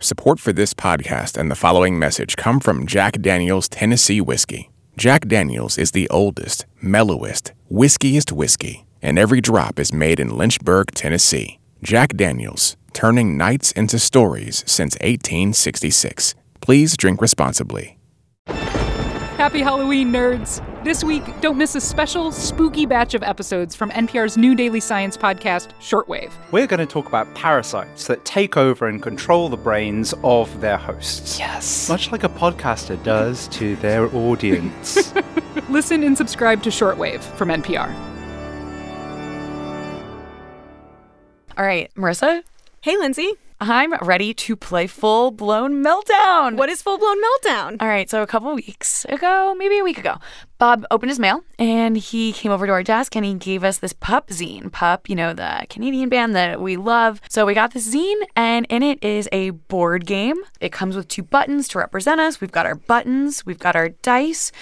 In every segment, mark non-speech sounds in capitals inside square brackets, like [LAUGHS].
Support for this podcast and the following message come from Jack Daniels Tennessee Whiskey. Jack Daniels is the oldest, mellowest, whiskiest whiskey, and every drop is made in Lynchburg, Tennessee. Jack Daniels, turning nights into stories since 1866. Please drink responsibly. Happy Halloween, nerds! This week, don't miss a special, spooky batch of episodes from NPR's new daily science podcast, Shortwave. We're going to talk about parasites that take over and control the brains of their hosts. Yes. Much like a podcaster does to their audience. [LAUGHS] Listen and subscribe to Shortwave from NPR. All right, Marissa, Hey, Lyndsey. I'm ready to play full blown meltdown. What is full blown meltdown? All right, so a couple weeks ago, maybe a week ago, Bob opened his mail and he came over to our desk and he gave us this Pup zine. Pup, you know, the Canadian band that we love. So we got this zine and in it is a board game. It comes with two buttons to represent us. We've got our buttons, we've got our dice.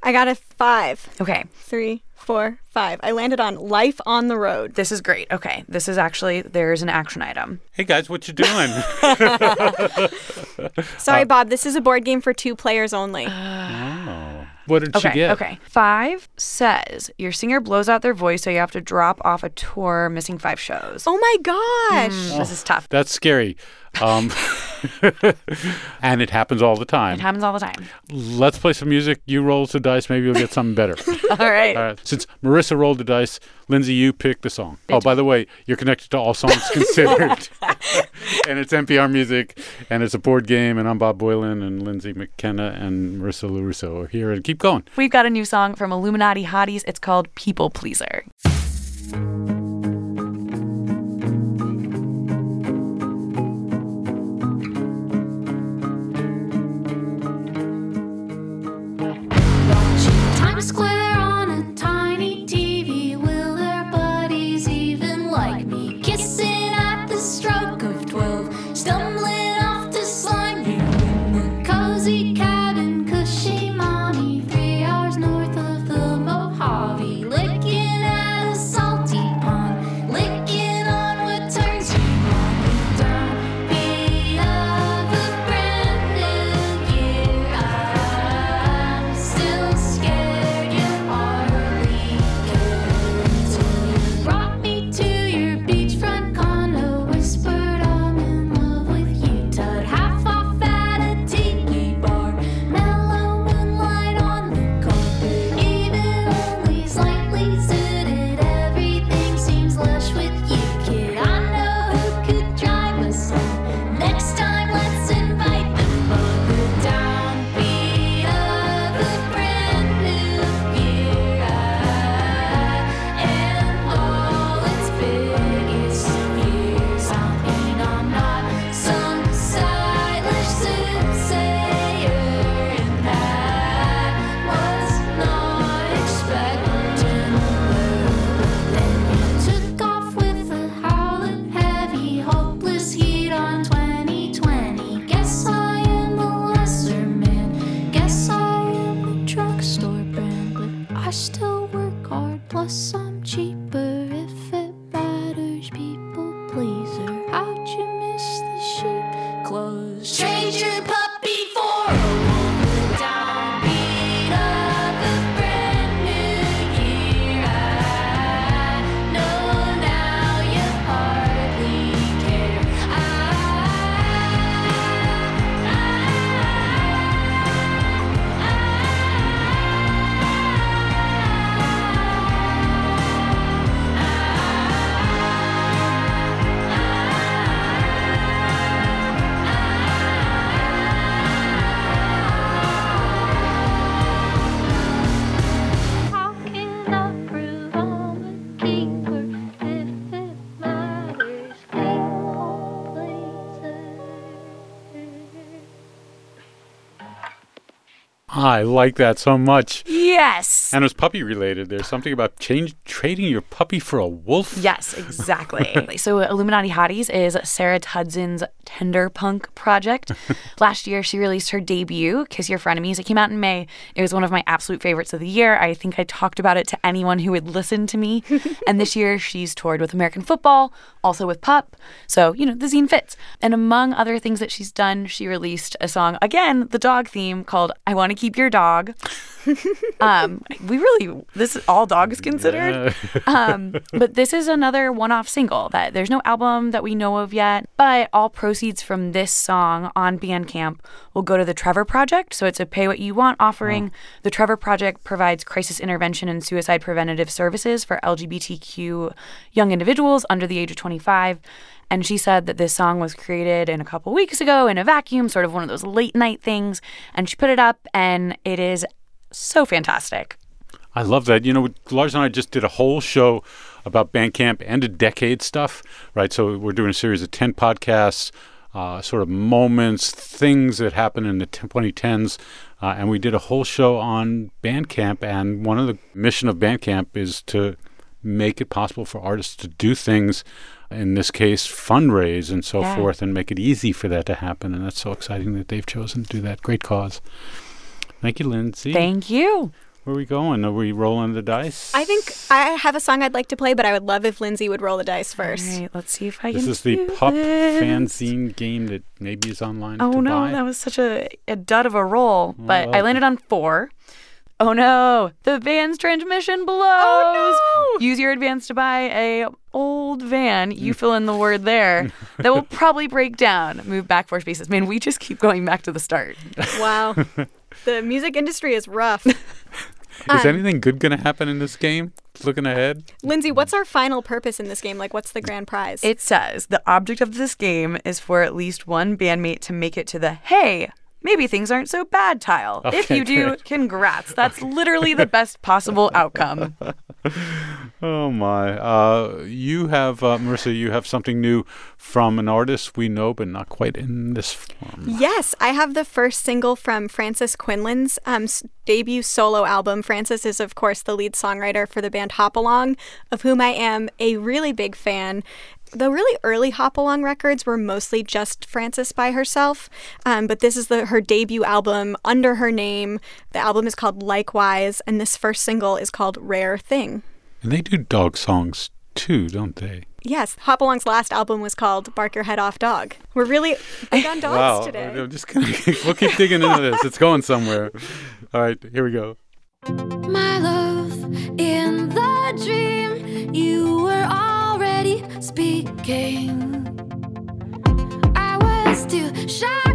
I got a five, Okay, three, four, five. I landed on life on the road. this is great. Okay, this is actually, there's an action item. Hey guys, what you doing? [LAUGHS] [LAUGHS] Sorry, Bob. This is a board game for two players only. [SIGHS] what did Okay, she get? okay. Five says your singer blows out their voice, so you have to drop off a tour, missing five shows. oh my gosh. This is tough. That's scary. Um, [LAUGHS] [LAUGHS] and it happens all the time. It happens all the time. Let's play some music. You roll the dice. Maybe you'll get something better. [LAUGHS] All right. All right. Since Marissa rolled the dice, Lyndsey, you pick the song. Oh, by the way, you're connected to All Songs [LAUGHS] Considered. and it's NPR music, and it's a board game, and I'm Bob Boilen, and Lyndsey McKenna, and Marissa Lorusso are here. And keep going. We've got a new song from Illuminati Hotties. It's called People Pleaser. I like that so much. Yes. And it was puppy related. There's something about change trading your puppy for a wolf. Yes, exactly. [LAUGHS] so, Illuminati Hotties is Sarah Tudzin's tender punk project. [LAUGHS] Last year, she released her debut, Kiss Your Frenemies. It came out in May. It was one of my absolute favorites of the year. I think I talked about it to anyone who would listen to me. [LAUGHS] and this year, she's toured with American football, also with Pup. So, you know, the zine fits. And among other things that she's done, she released a song, again, the dog theme, called I Want to Keep Your Dog. Um, we really, this is all dogs considered. [LAUGHS] um, but this is another one off single that there's no album that we know of yet. But all proceeds from this song on Bandcamp will go to the Trevor Project. So it's a pay what you want offering. The Trevor Project provides crisis intervention and suicide preventative services for LGBTQ young individuals under the age of 25. And she said that this song was created in a couple weeks ago in a vacuum, sort of one of those late night things. And she put it up, and it is so fantastic. I love that. You know, Lars and I just did a whole show about Bandcamp and a decade stuff, right? So we're doing a series of 10 podcasts, uh, sort of moments, things that happened in the 2010s. Uh, and we did a whole show on Bandcamp. And one of the mission of Bandcamp is to make it possible for artists to do things, in this case, fundraise and so Yeah. forth, and make it easy for that to happen. And that's so exciting that they've chosen to do that. Great cause. Thank you, Lyndsey. Thank you. Where are we going? Are we rolling the dice? I think I have a song I'd like to play, but I would love if Lyndsey would roll the dice first. All right, let's see if I can. This can. is the do Pup this. fanzine game that maybe is online. Oh to no, buy. that was such a, a dud of a roll. But I oh. landed on four. Oh no, the van's transmission blows. Oh, no! Use your advance to buy a old van. You [LAUGHS] fill in the word there. that will probably break down. Move back four spaces. Man, we just keep going back to the start. Wow. [LAUGHS] the music industry is rough. [LAUGHS] Is um, anything good going to happen in this game? Looking ahead, Lyndsey, what's our final purpose in this game? Like, what's the grand prize? It says the object of this game is for at least one bandmate to make it to the hey, maybe things aren't so bad tile. [LAUGHS] if you do, good. congrats. [LAUGHS] That's literally the best possible outcome. [LAUGHS] oh my! Uh, you have uh, Marissa. You have something new from an artist we know, but not quite in this form. Yes, I have the first single from Frances Quinlan's um, debut solo album. Francis is, of course, the lead songwriter for the band Hop Along, of whom I am a really big fan. The really early Hop Along records were mostly just Frances by herself, um, but this is the her debut album under her name. The album is called Likewise, and this first single is called Rare Thing. And they do dog songs too, don't they? Yes, Hop Along's last album was called Bark Your Head Off Dog. We're really big on dogs wow! today. I'm just gonna [LAUGHS] we'll keep digging into this. It's going somewhere. All right, here we go. My love, was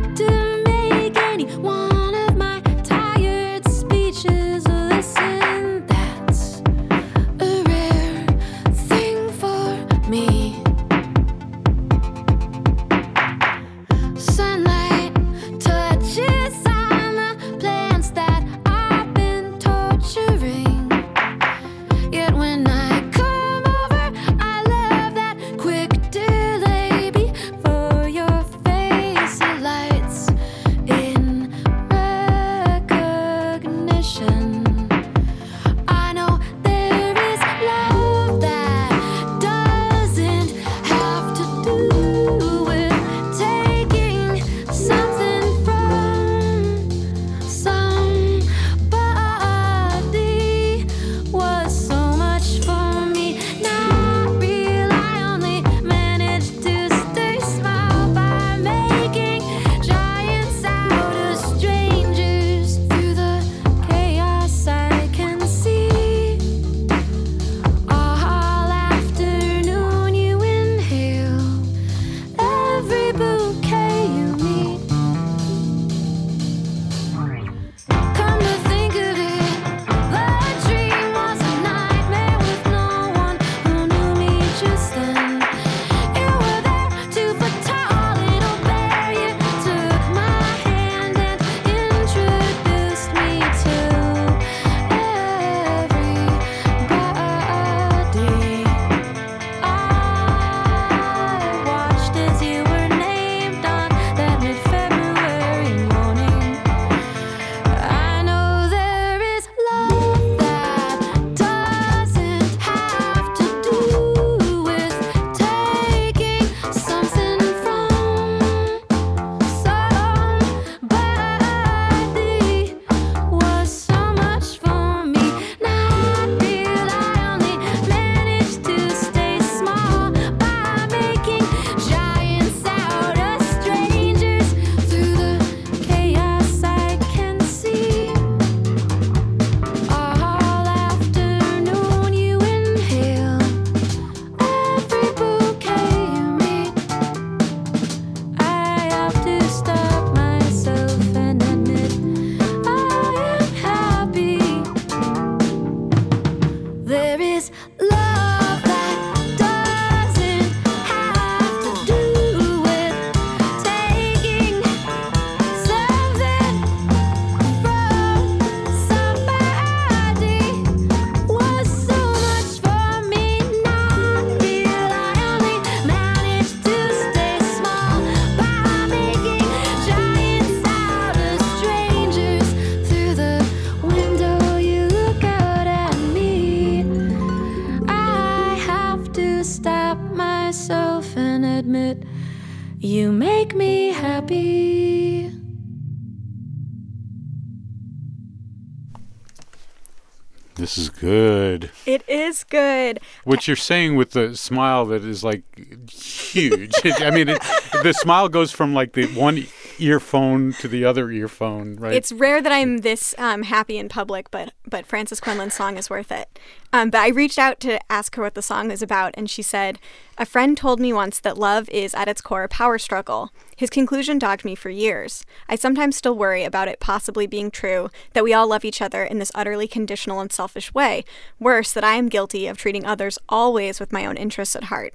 What you're saying with the smile that is like huge. [LAUGHS] I mean, it, the smile goes from like the one earphone to the other earphone, right? It's rare that I'm this um, happy in public, but but Frances Quinlan's song is worth it. Um, but I reached out to ask her what the song is about, and she said, "A friend told me once that love is at its core a power struggle. His conclusion dogged me for years. I sometimes still worry about it possibly being true that we all love each other in this utterly conditional and selfish way. Worse, that I am guilty of treating others always with my own interests at heart."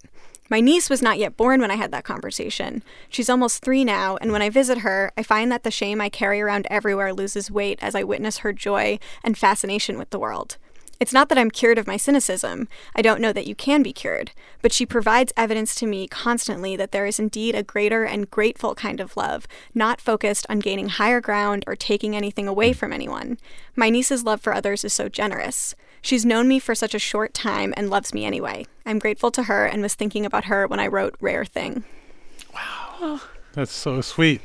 My niece was not yet born when I had that conversation. She's almost three now, and when I visit her, I find that the shame I carry around everywhere loses weight as I witness her joy and fascination with the world. It's not that I'm cured of my cynicism. I don't know that you can be cured. But she provides evidence to me constantly that there is indeed a greater and grateful kind of love, not focused on gaining higher ground or taking anything away from anyone. My niece's love for others is so generous. She's known me for such a short time and loves me anyway. I'm grateful to her and was thinking about her when I wrote Rare Thing. Wow. Oh. That's so sweet.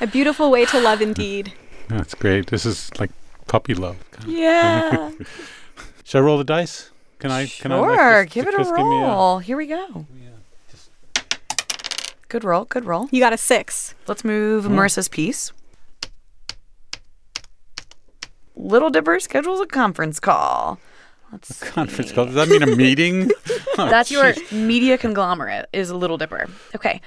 A beautiful way to love indeed. That's great. This is like puppy love. kinda. Yeah. [LAUGHS] Should I roll the dice? Can I? Can I? sure. let Chris- give it a Chris give me roll. Here we go. Good roll. Good roll. You got a six. Let's move hmm. Marissa's piece. Little Dipper schedules a conference call. Let's see. conference call. Does that mean a meeting? [LAUGHS] [LAUGHS] Oh, That's your media conglomerate is a Little Dipper. Okay.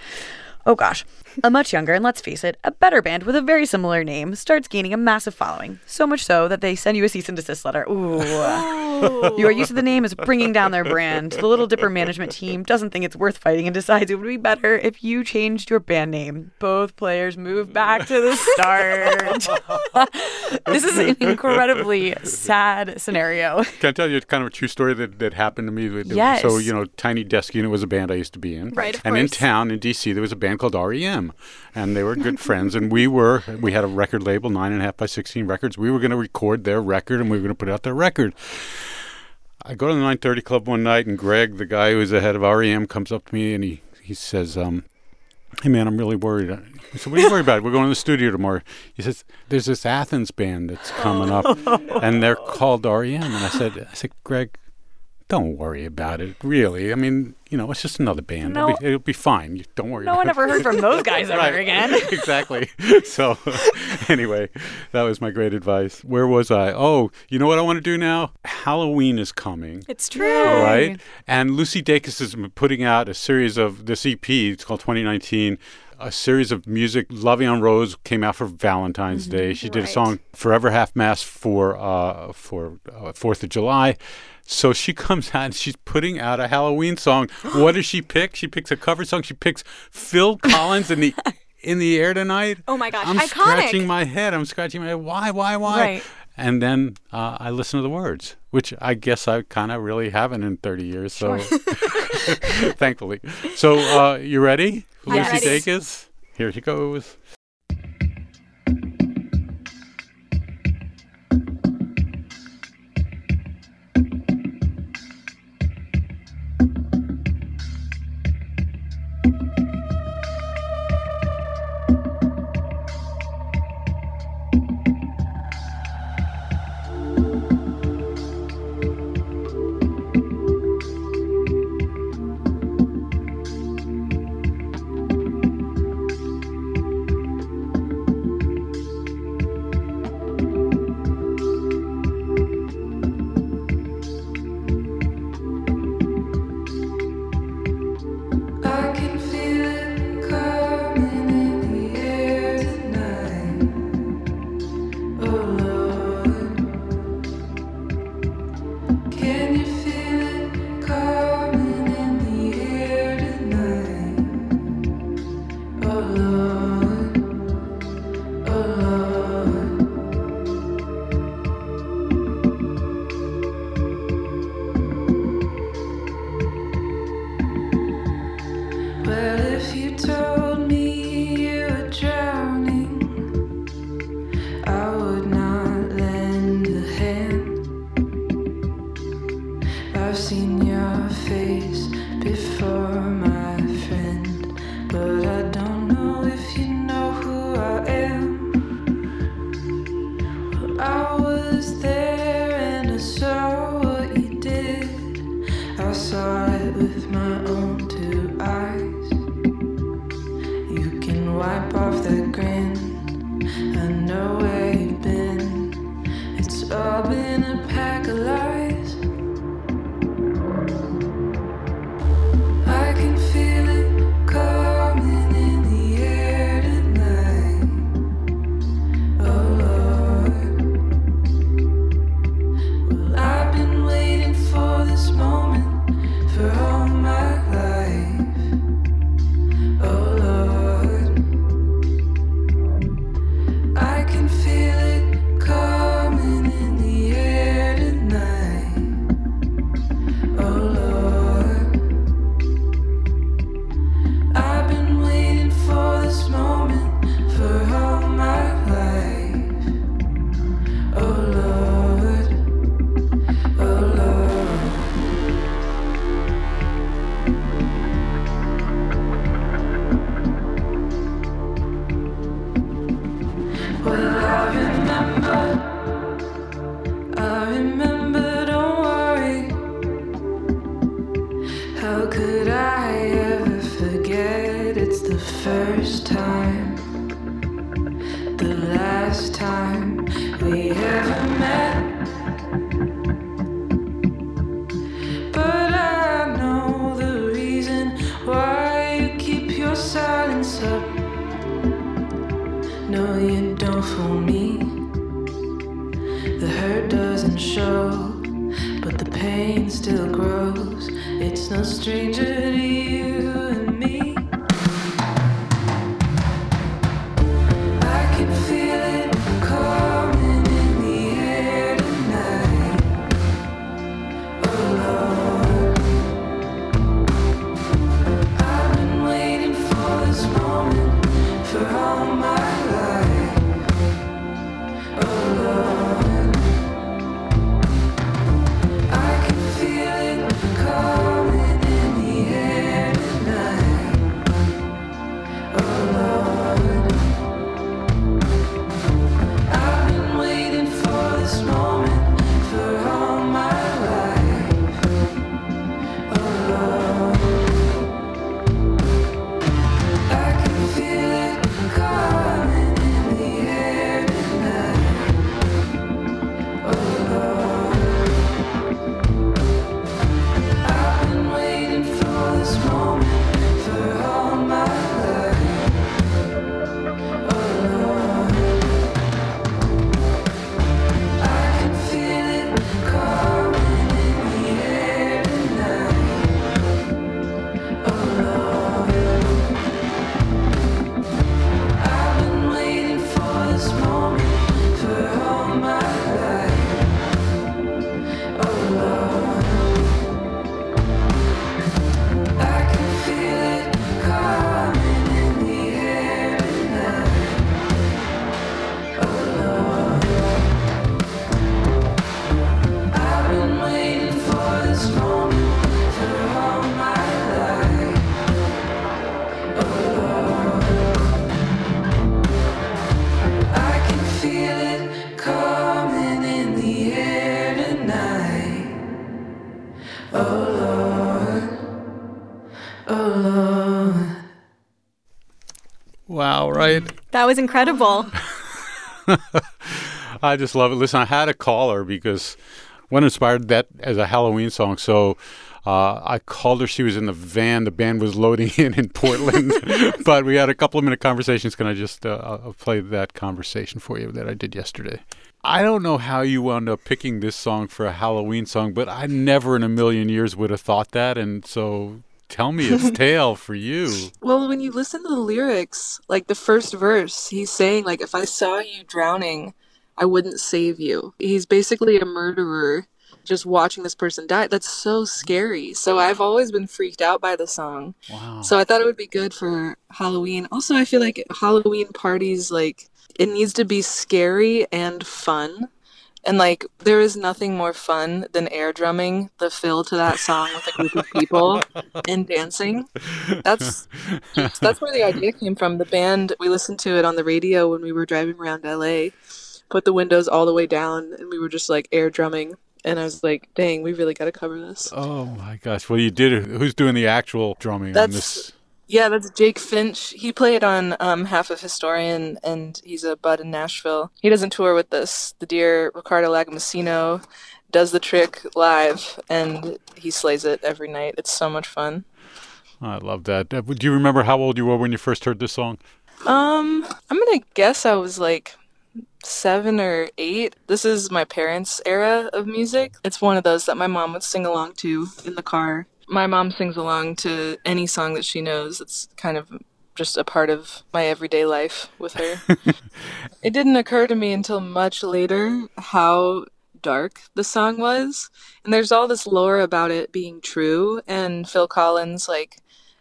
Oh gosh. A much younger and let's face it, a better band with a very similar name starts gaining a massive following. So much so that they send you a cease and desist letter. Ooh. Oh. Your use of the name is bringing down their brand. The Little Dipper management team doesn't think it's worth fighting and decides it would be better if you changed your band name. Both players move back to the start. [LAUGHS] this is an incredibly sad scenario. Can I tell you kind of a true story that, that happened to me? Yes. So, you know, Tiny Desk Unit was a band I used to be in. Right, And in town, in D.C., there was a band called REM. And they were good friends. And we were, we had a record label, 9.5 by 16 records. We were going to record their record and we were going to put out their record. I go to the 930 Club one night and Greg, the guy who's the head of REM, comes up to me and he, he says, um, hey man, I'm really worried. I said, what are you worried about? We're going to the studio tomorrow. He says, there's this Athens band that's coming up, [LAUGHS] and they're called REM. And I said, I said, Greg, don't worry about it. Really, I mean, you know, it's just another band. It'll, be, it'll be fine. You don't worry. No about one it. ever heard from those guys [LAUGHS] ever Right. again. [LAUGHS] exactly. [LAUGHS] So, anyway, that was my great advice. Where was I? Oh, you know what I want to do now? Halloween is coming It's true. right? And Lucy Dacus is m- putting out a series of this EP. It's called 2019. A series of music. La Vie en Rose came out for Valentine's Day. She did a song "Forever Half Mast" for uh, for uh, Fourth of July. So she comes out and she's putting out a Halloween song. what does she pick? She picks a cover song. She picks Phil Collins in the [LAUGHS] in the air tonight. Oh my gosh, I'm iconic. scratching my head. I'm scratching my head. Why? Why? Why? Right. And then uh, I listen to the words, which I guess I kind of really haven't in 30 years. So, [LAUGHS] thankfully. So, uh, you ready? Yes. Lucy Dacus? Here she goes. Right? That was incredible. [LAUGHS] I just love it. Listen, I had a caller because what inspired that as a Halloween song. So uh, I called her. She was in the van. The band was loading [LAUGHS] in in Portland, [LAUGHS] but we had a couple of minute conversations. Can I just uh, I'll play that conversation for you that I did yesterday? I don't know how you wound up picking this song for a Halloween song, but I never in a million years would have thought that. And so tell me its [LAUGHS] tale for you. Well, when you listen to the lyrics, like the first verse, he's saying like if I saw you drowning, I wouldn't save you. He's basically a murderer just watching this person die. That's so scary. So I've always been freaked out by the song. Wow. So I thought it would be good for Halloween. Also, I feel like Halloween parties like it needs to be scary and fun. And like there is nothing more fun than air drumming the fill to that song with a group of people [LAUGHS] and dancing. That's that's where the idea came from. The band we listened to it on the radio when we were driving around LA. Put the windows all the way down and we were just like air drumming and I was like, "Dang, we really got to cover this." Oh my gosh! Well, you did. Who's doing the actual drumming on That's this? Yeah, that's Jake Finch. He played on um, Half of Historian, and he's a bud in Nashville. He doesn't tour with us. The dear Ricardo Lagomasino does the trick live, and he slays it every night. It's so much fun. I love that. Uh, do you remember how old you were when you first heard this song? Um, I'm gonna guess I was like seven or eight. This is my parents' era of music. It's one of those that my mom would sing along to in the car. My mom sings along to any song that she knows. It's kind of just a part of my everyday life with her. [LAUGHS] it didn't occur to me until much later how dark the song was. And there's all this lore about it being true and Phil Collins like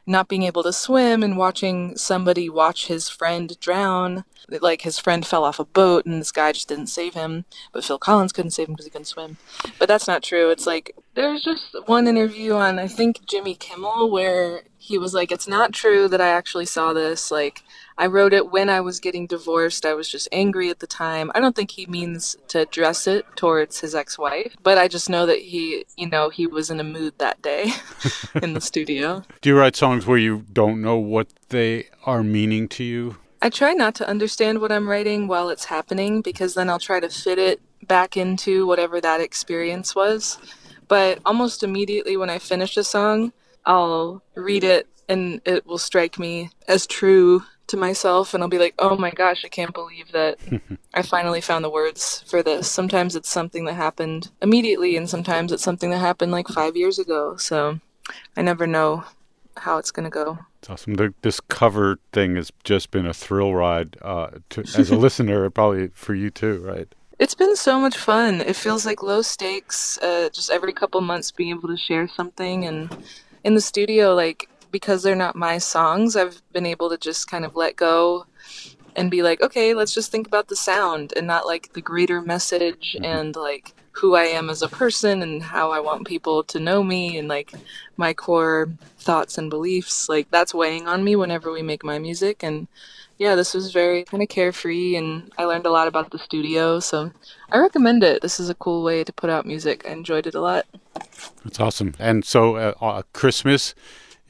not being able to swim and watching somebody watch his friend drown. Like his friend fell off a boat and this guy just didn't save him, but Phil Collins couldn't save him because he couldn't swim. But that's not true. It's like there's just one interview on I think Jimmy Kimmel where he was like, "It's not true that I actually saw this. Like I wrote it when I was getting divorced. I was just angry at the time. I don't think he means to address it towards his ex-wife, but I just know that he, you know, he was in a mood that day [LAUGHS] in the studio. Do you write songs where you don't know what they are meaning to you? I try not to understand what I'm writing while it's happening because then I'll try to fit it back into whatever that experience was. But almost immediately when I finish a song, I'll read it and it will strike me as true to myself and I'll be like, "Oh my gosh, I can't believe that [LAUGHS] I finally found the words for this." Sometimes it's something that happened immediately and sometimes it's something that happened like 5 years ago. So I never know how it's going to go. It's awesome. The, this cover thing has just been a thrill ride uh, to, as a [LAUGHS] listener, probably for you too, right? It's been so much fun. It feels like low stakes. Uh, just every couple months being able to share something, and in the studio, like because they're not my songs, I've been able to just kind of let go and be like, okay, let's just think about the sound and not like the greater message mm-hmm. and like who I am as a person and how I want people to know me and like my core thoughts and beliefs. Like that's weighing on me whenever we make my music. And yeah, this was very kind of carefree and I learned a lot about the studio. So I recommend it. This is a cool way to put out music. I enjoyed it a lot. That's awesome. And so, uh, uh, Christmas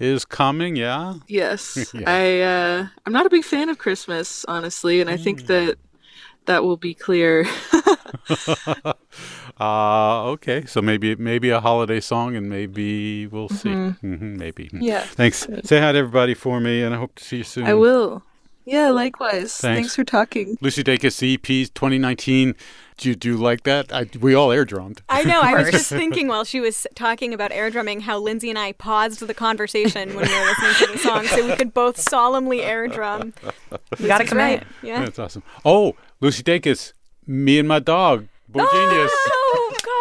is coming, yeah? [LAUGHS] Yes. [LAUGHS] Yeah. I uh I'm not a big fan of Christmas, honestly, and I think that that will be clear. [LAUGHS] Uh, okay. So maybe maybe a holiday song, and maybe we'll see. Mm-hmm, maybe. Yeah. Thanks. Say hi to everybody for me, and I hope to see you soon. I will. Yeah, likewise. Thanks. Thanks for talking. Lucy Dacus, EP 2019. Do you, do you like that? I, we all air drummed. I know. [LAUGHS] I was just thinking while she was talking about air drumming how Lyndsey and I paused the conversation when we were listening to the song so we could both solemnly air drum. You [LAUGHS] gotta This commit. right. Yeah. That's awesome. Oh, Lucy Dacus, me and my dog, Boy Genius. [LAUGHS] Oh God.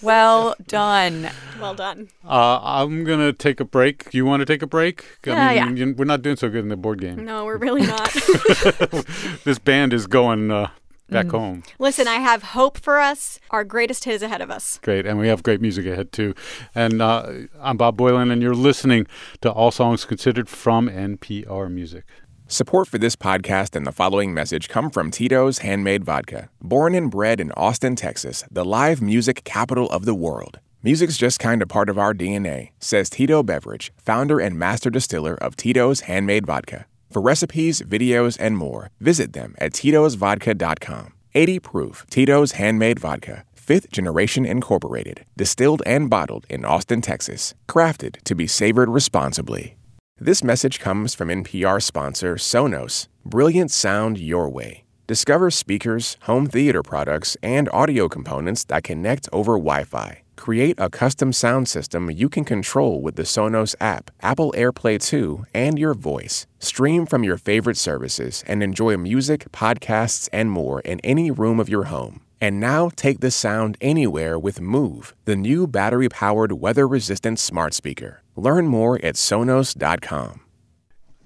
Well done. Well done. Uh, I'm gonna take a break. You want to take a break? I Yeah, mean, you- we're not doing so good in the board game. No, we're really not. [LAUGHS] [LAUGHS] this band is going uh, back Mm. home. Listen, I have hope for us. Our greatest hit is ahead of us. Great, and we have great music ahead too. And uh, I'm Bob Boilen, and you're listening to All Songs Considered from NPR Music. Support for this podcast and the following message come from Tito's Handmade Vodka. Born and bred in Austin, Texas, the live music capital of the world. Music's just kind of part of our DNA, says Tito Beveridge, founder and master distiller of Tito's Handmade Vodka. For recipes, videos, and more, visit them at titosvodka.com. 80 proof Tito's Handmade Vodka, fifth generation incorporated, distilled and bottled in Austin, Texas, crafted to be savored responsibly. This message comes from NPR sponsor Sonos. Brilliant sound your way. Discover speakers, home theater products, and audio components that connect over Wi Fi. Create a custom sound system you can control with the Sonos app, Apple AirPlay 2, and your voice. Stream from your favorite services and enjoy music, podcasts, and more in any room of your home. And now take the sound anywhere with Move, the new battery powered weather resistant smart speaker. Learn more at Sonos.com.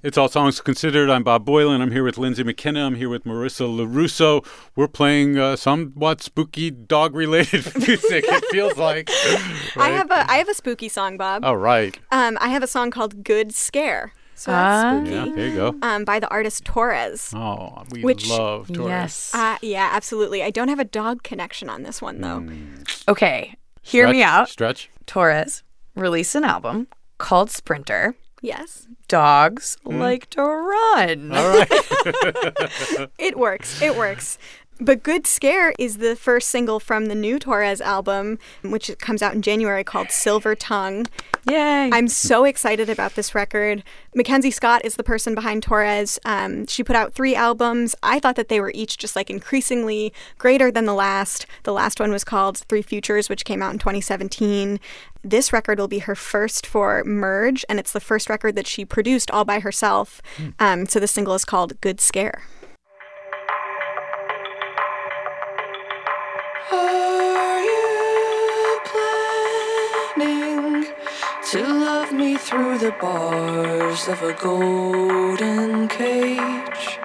It's All Songs Considered. I'm Bob Boilen. I'm here with Lyndsey McKenna. I'm here with Marissa Lorusso. We're playing uh, somewhat spooky dog related [LAUGHS] music, it feels like. I have a I have a spooky song, Bob. All right. Um, I have a song called "Good Scare." So that's Ah. spooky. Yeah, there you go. Um, by the artist Torres. Oh, we Which- love Torres. Yes. Uh, yeah, absolutely. I don't have a dog connection on this one though. Okay. Hear me out. Stretch. Torres released an album called Sprinter. Yes. Dogs hmm. like to run. All right. [LAUGHS] [LAUGHS] It works. It works. But Good Scare is the first single from the new Torres album, which comes out in January called Silver Tongue. Yay. I'm so excited about this record. Mackenzie Scott is the person behind Torres. Um, she put out three albums. I thought that they were each just like increasingly greater than the last. The last one was called Three Futures, which came out in 2017. This record will be her first for Merge, and it's the first record that she produced all by herself. Um, so the single is called Good Scare. To love me through the bars of a golden cage?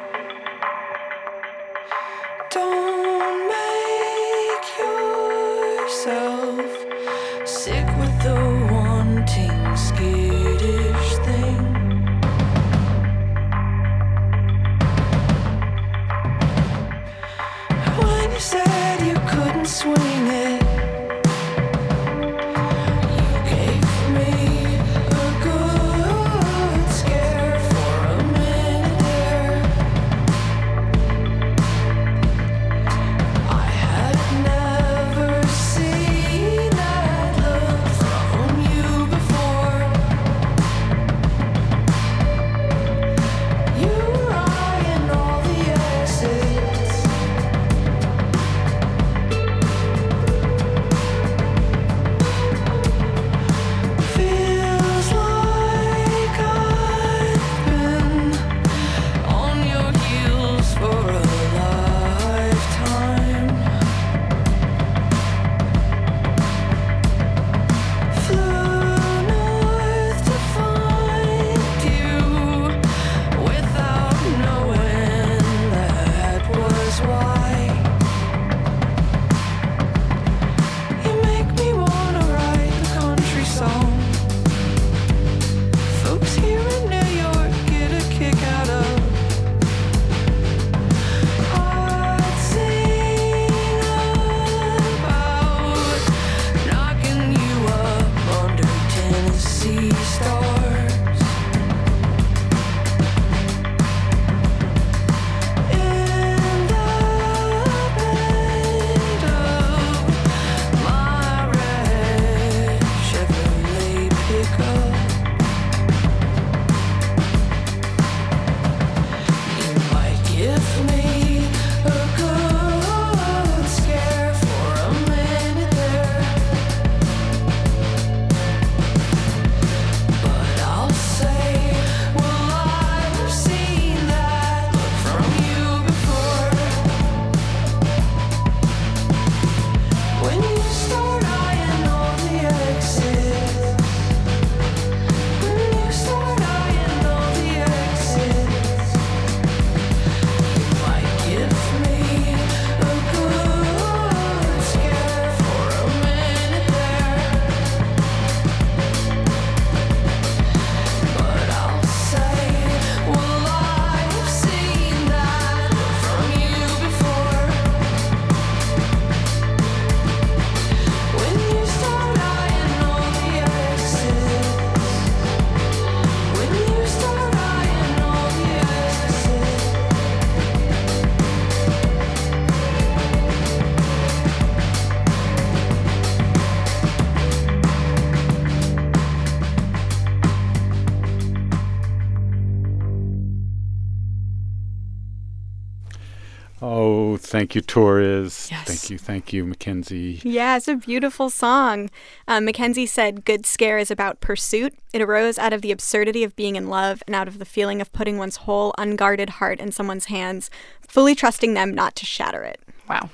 Oh, thank you, Torres. Yes. Thank you, thank you, Mackenzie. Yeah, it's a beautiful song. Um, Mackenzie said, Good Scare is about pursuit. It arose out of the absurdity of being in love and out of the feeling of putting one's whole unguarded heart in someone's hands, fully trusting them not to shatter it. wow.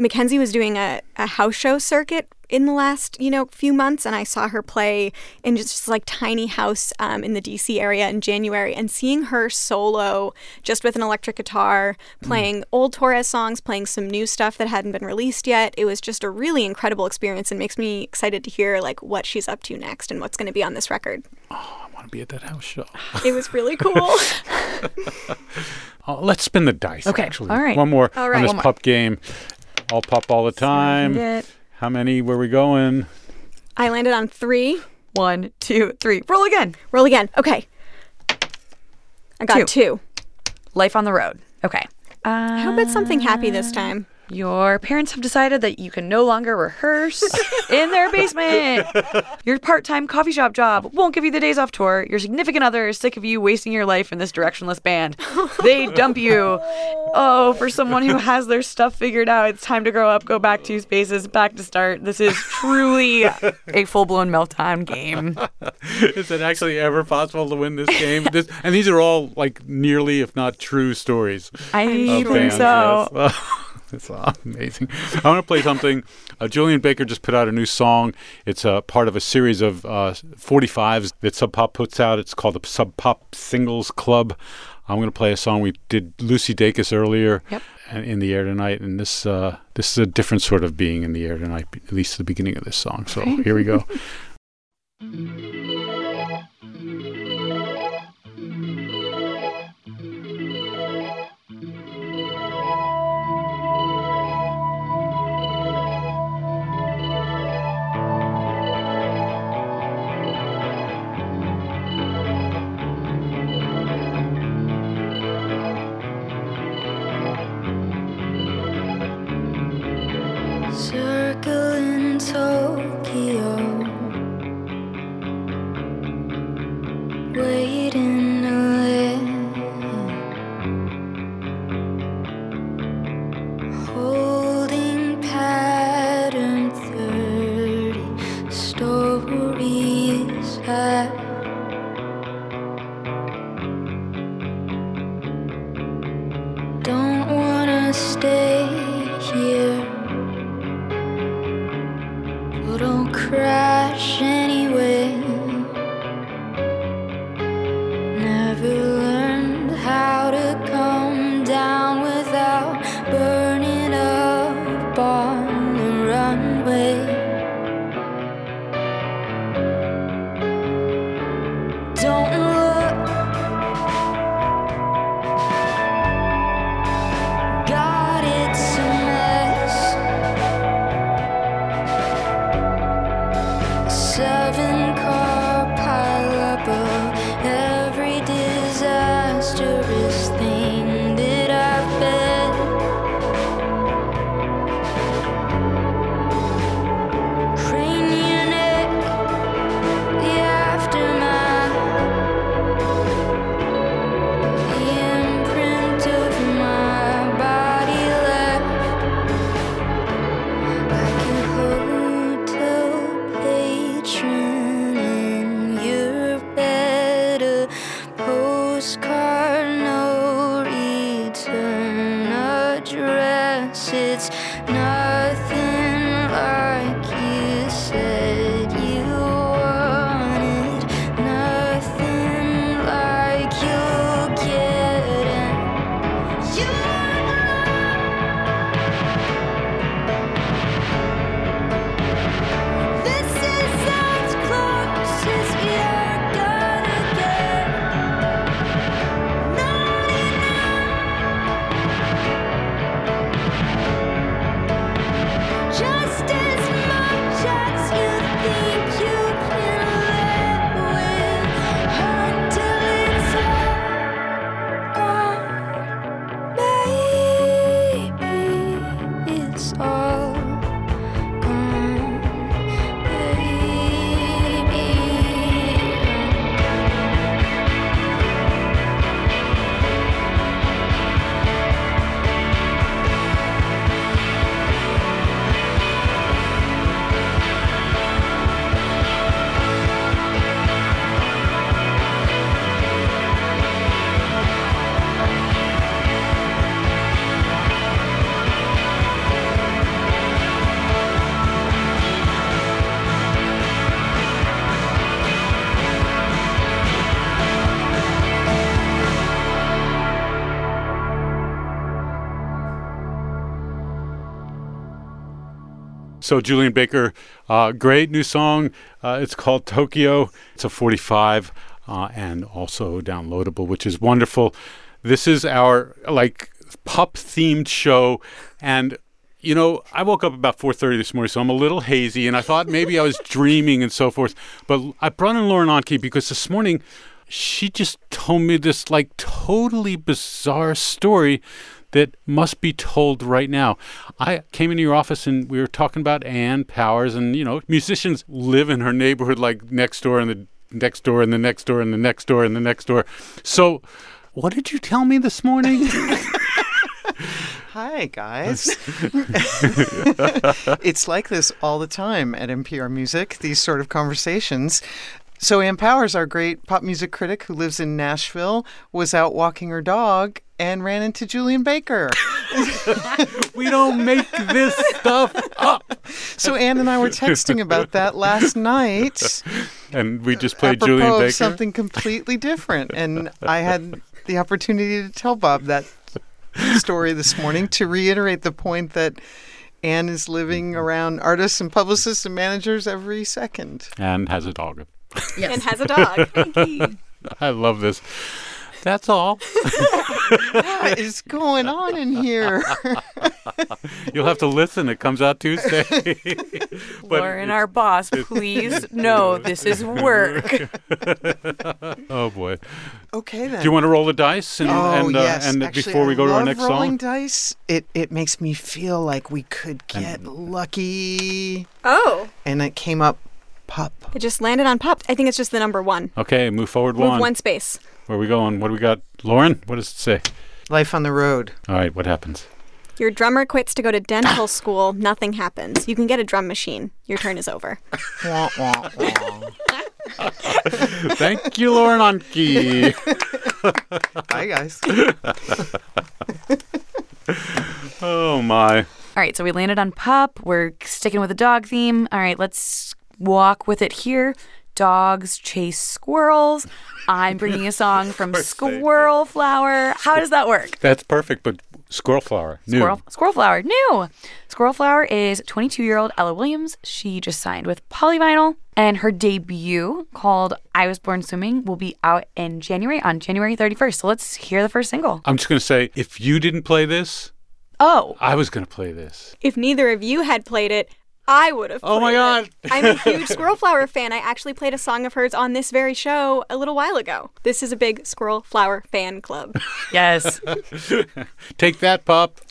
Mackenzie was doing a, a house show circuit in the last, you know, few months, and I saw her play in just like tiny house um, in the DC area in January, and seeing her solo just with an electric guitar, playing old Torres songs, playing some new stuff that hadn't been released yet. It was just a really incredible experience, and makes me excited to hear like what she's up to next and what's going to be on this record. oh I want to be at that house show. [LAUGHS] It was really cool. Oh, [LAUGHS] let's spin the dice. Okay, Actually, all right. One more All on this One more. pup game. All pup all the time. Get- How many were we going? I landed on three. One, two, three. Roll again. Roll again. Okay. I got Two. two. Life on the road. Okay. I hope it's something happy this time. Your parents have decided that you can no longer rehearse in their basement. Your part time coffee shop job won't give you the days off tour. Your significant other is sick of you wasting your life in this directionless band. They dump you. Oh, for someone who has their stuff figured out, it's time to grow up, go back two spaces, back to start. This is truly a full blown meltdown game. Is it actually ever possible to win this game? This, and these are all like nearly, if not true, stories. I think so. yes. [LAUGHS] [LAUGHS] It's amazing. I want to play something. Uh, Julien Baker just put out a new song. It's a part of a series of uh, 45s that Sub Pop puts out. It's called the Sub Pop Singles Club. I'm going to play a song we did Lucy Dacus earlier Yep. in the air tonight, and this uh, this is a different sort of being in the air tonight, at least the beginning of this song. So here we go. [LAUGHS] So Julien Baker, uh, great new song. Uh, it's called Tokyo. It's a 45 uh, and also downloadable, which is wonderful. This is our like pop themed show, and you know, I woke up about 4:30 this morning, so I'm a little hazy, and I thought maybe I was [LAUGHS] dreaming and so forth. But I brought in Lauren Onkey because this morning she just told me this like totally bizarre story that must be told right now. I came into your office and we were talking about Ann Powers, and you know, musicians live in her neighborhood like next door and the next door and the next door and the next door and the next door. So, what did you tell me this morning? [LAUGHS] Hi, guys. [LAUGHS] it's like this all the time at NPR Music, these sort of conversations. So, Ann Powers, our great pop music critic who lives in Nashville, was out walking her dog and ran into Julien Baker. [LAUGHS] we don't make this stuff up. So, Ann and I were texting about that last night. And we just played apropos Julien of Baker. something completely different. And I had the opportunity to tell Bob that story this morning to reiterate the point that Ann is living around artists and publicists and managers every second. and has a dog. Yes. And has a dog. I love this. That's all. What is going on in here? [LAUGHS] You'll have to listen. It comes out Tuesday. [LAUGHS] But Lauren, our boss, [LAUGHS] please know this is work. oh boy. Okay then. Do you want to roll the dice and oh and, uh, yes, and Actually, before we I go to our love next rolling song? dice, it it makes me feel like we could get lucky. Oh, And it came up pup. it just landed on pop. I think it's just the number one. Okay, move forward Move one. one space. Where are we going? What do we got? Lauren, what does it say? Life on the road. All right, what happens? Your drummer quits to go to dental school. Nothing happens. You can get a drum machine. Your turn is over. Wah, wah, wah. Thank you, Lauren Onkey. [LAUGHS] Hi, guys. [LAUGHS] oh my. All right, so we landed on pup. We're sticking with the dog theme. All right, let's walk with it here. Dogs chase squirrels. I'm bringing a song [LAUGHS] from Squirrel Flower. How does that work? That's perfect, but squirrel flower. New. Squirrel, Squirrel Flower, new. Squirrel Flower is 22 year old Ella Williams. She just signed with Polyvinyl, and her debut called I Was Born Swimming will be out in January on January 31st. So let's hear the first single. I'm just going to say, if you didn't play this, Oh, I was going to play this. If neither of you had played it, I would have. Oh my God. it. I'm a [LAUGHS] huge Squirrel Flower fan. I actually played a song of hers on this very show a little while ago. This is a big Squirrel Flower fan club. yes. [LAUGHS] Take that, pup. [LAUGHS]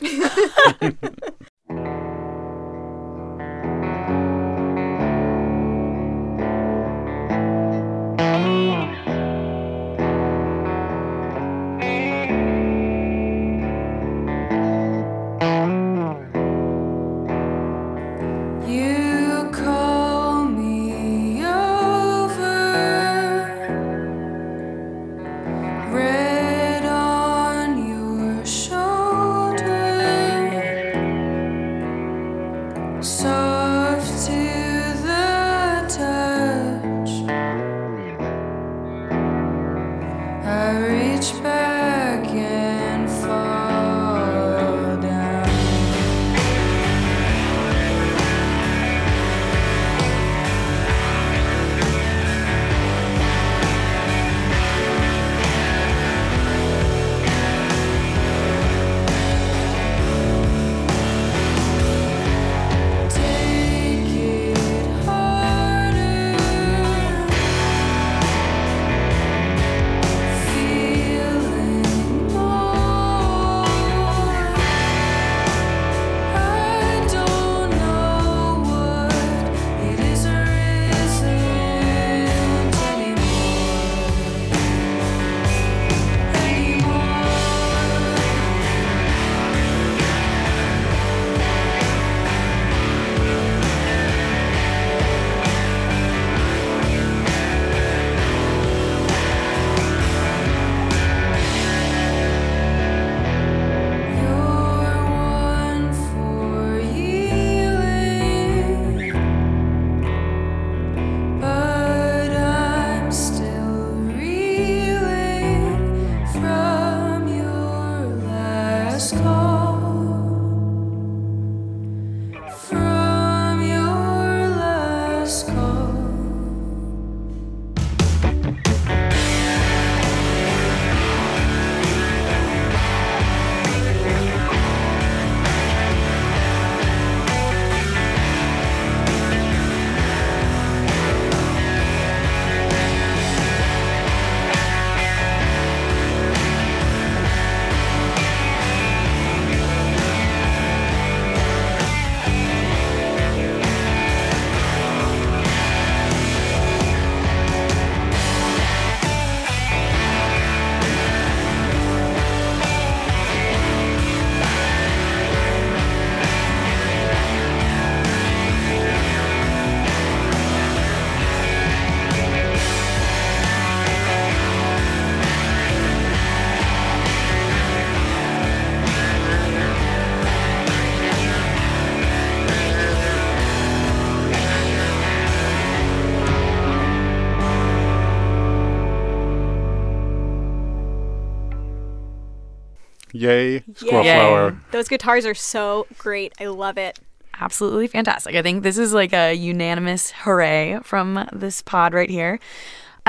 Yay, Squirrel Yay. Flower. Those guitars are so great. I love it. Absolutely fantastic. I think this is like a unanimous hooray from this pod right here.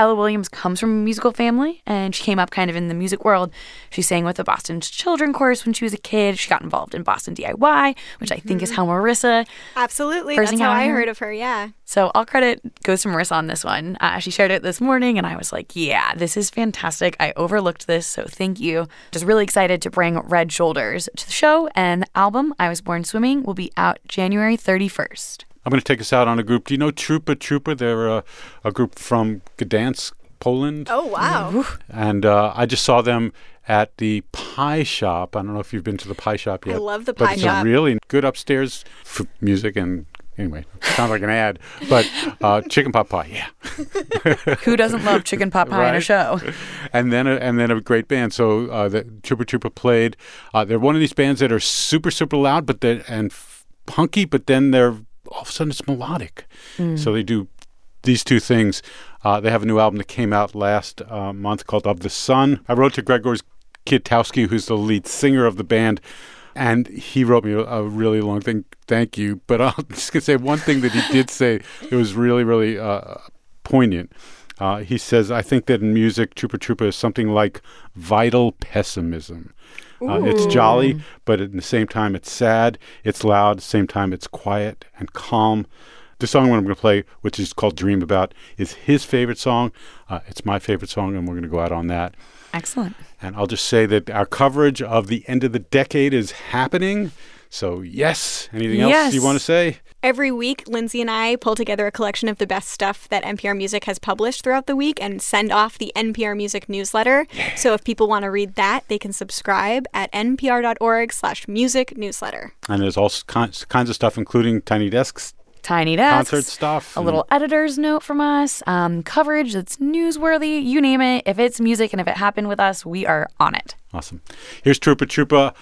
Ella Williams comes from a musical family and she came up kind of in the music world. She sang with the Boston Children Chorus when she was a kid. She got involved in Boston DIY, which I think is how Marissa. Absolutely. That's how I heard of her. Yeah. So all credit goes to Marissa on this one. Uh, she shared it this morning and I was like, yeah, this is fantastic. I overlooked this, so thank you. Just really excited to bring Red Shoulders to the show. And the album, I Was Born Swimming, will be out January 31st. I'm going to take us out on a group. Do you know Trupa Trupa? They're a, a group from Gdansk, Poland. Oh, wow. And uh, I just saw them at the Pie Shop. I don't know if you've been to the Pie Shop yet. I love the but Pie it's Shop. a really good upstairs f- music and anyway, sounds like an ad. But uh, chicken pot pie, yeah. [LAUGHS] Who doesn't love chicken pot pie in a show? [LAUGHS] and then a, and then a great band. So uh, the Trupa Trupa played. Uh, they're one of these bands that are super super loud, but they and f- punky, but then they're all of a sudden it's melodic. So they do these two things. Uh, they have a new album that came out last uh, month called Of the Sun. I wrote to Grzegorz Kwiatkowski, who's the lead singer of the band. And he wrote me a, a really long thing. Thank you. But [LAUGHS] I'm just going to say one thing that he did [LAUGHS] say. It was really, really uh, poignant. Uh, he says, I think that in music, Trupa Trupa is something like vital pessimism. Uh, it's jolly, but at the same time, it's sad. It's loud. At the same time, it's quiet and calm. The song I'm going to play, which is called Dream About, is his favorite song. Uh, it's my favorite song, and we're going to go out on that. Excellent. And I'll just say that our coverage of the end of the decade is happening. So, yes. Anything else Yes. you want to say? Every week, Lyndsey and I pull together a collection of the best stuff that NPR Music has published throughout the week and send off the NPR Music newsletter. So if people want to read that, they can subscribe at npr.org slash music newsletter. And there's all kinds, kinds of stuff, including Tiny Desks, Tiny desks, concert stuff. a little editor's note from us, um, coverage that's newsworthy. You name it. If it's music and if it happened with us, we are on it. Awesome. Here's Trupa Trupa.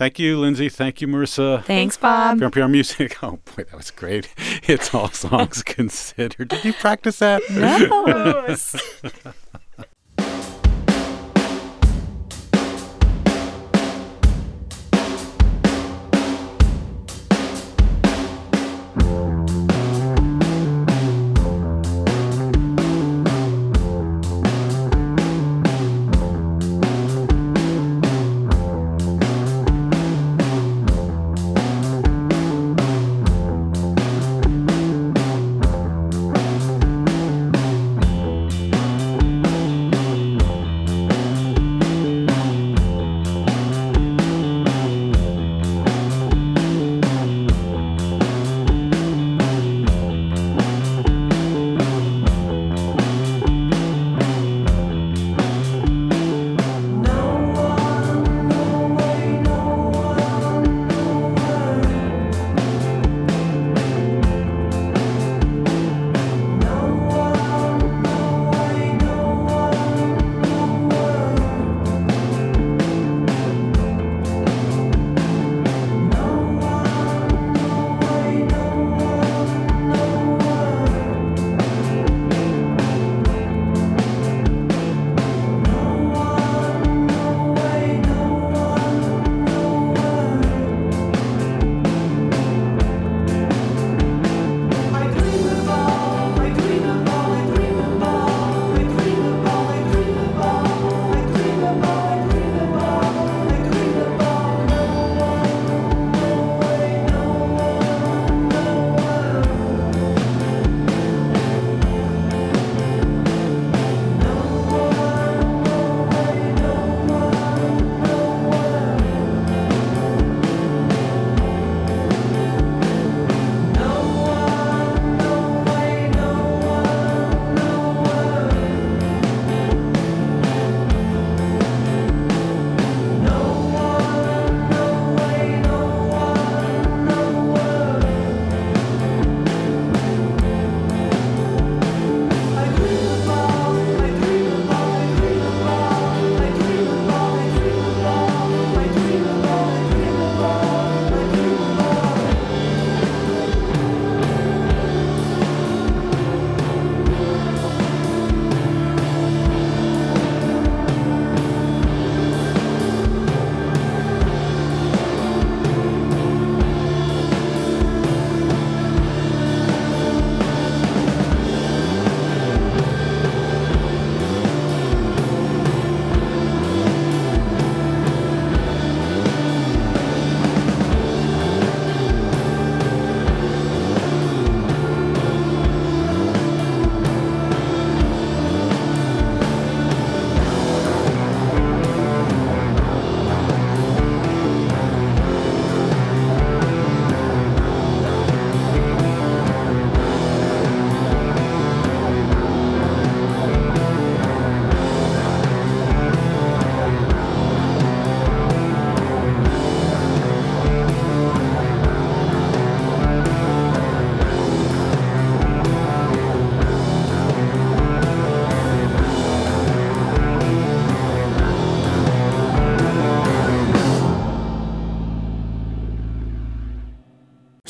Thank you, Lyndsey. Thank you, Marissa. Thanks, Bob. For NPR Music. [LAUGHS] Oh, boy, that was great. It's all songs [LAUGHS] considered. Did you practice that? No. [LAUGHS]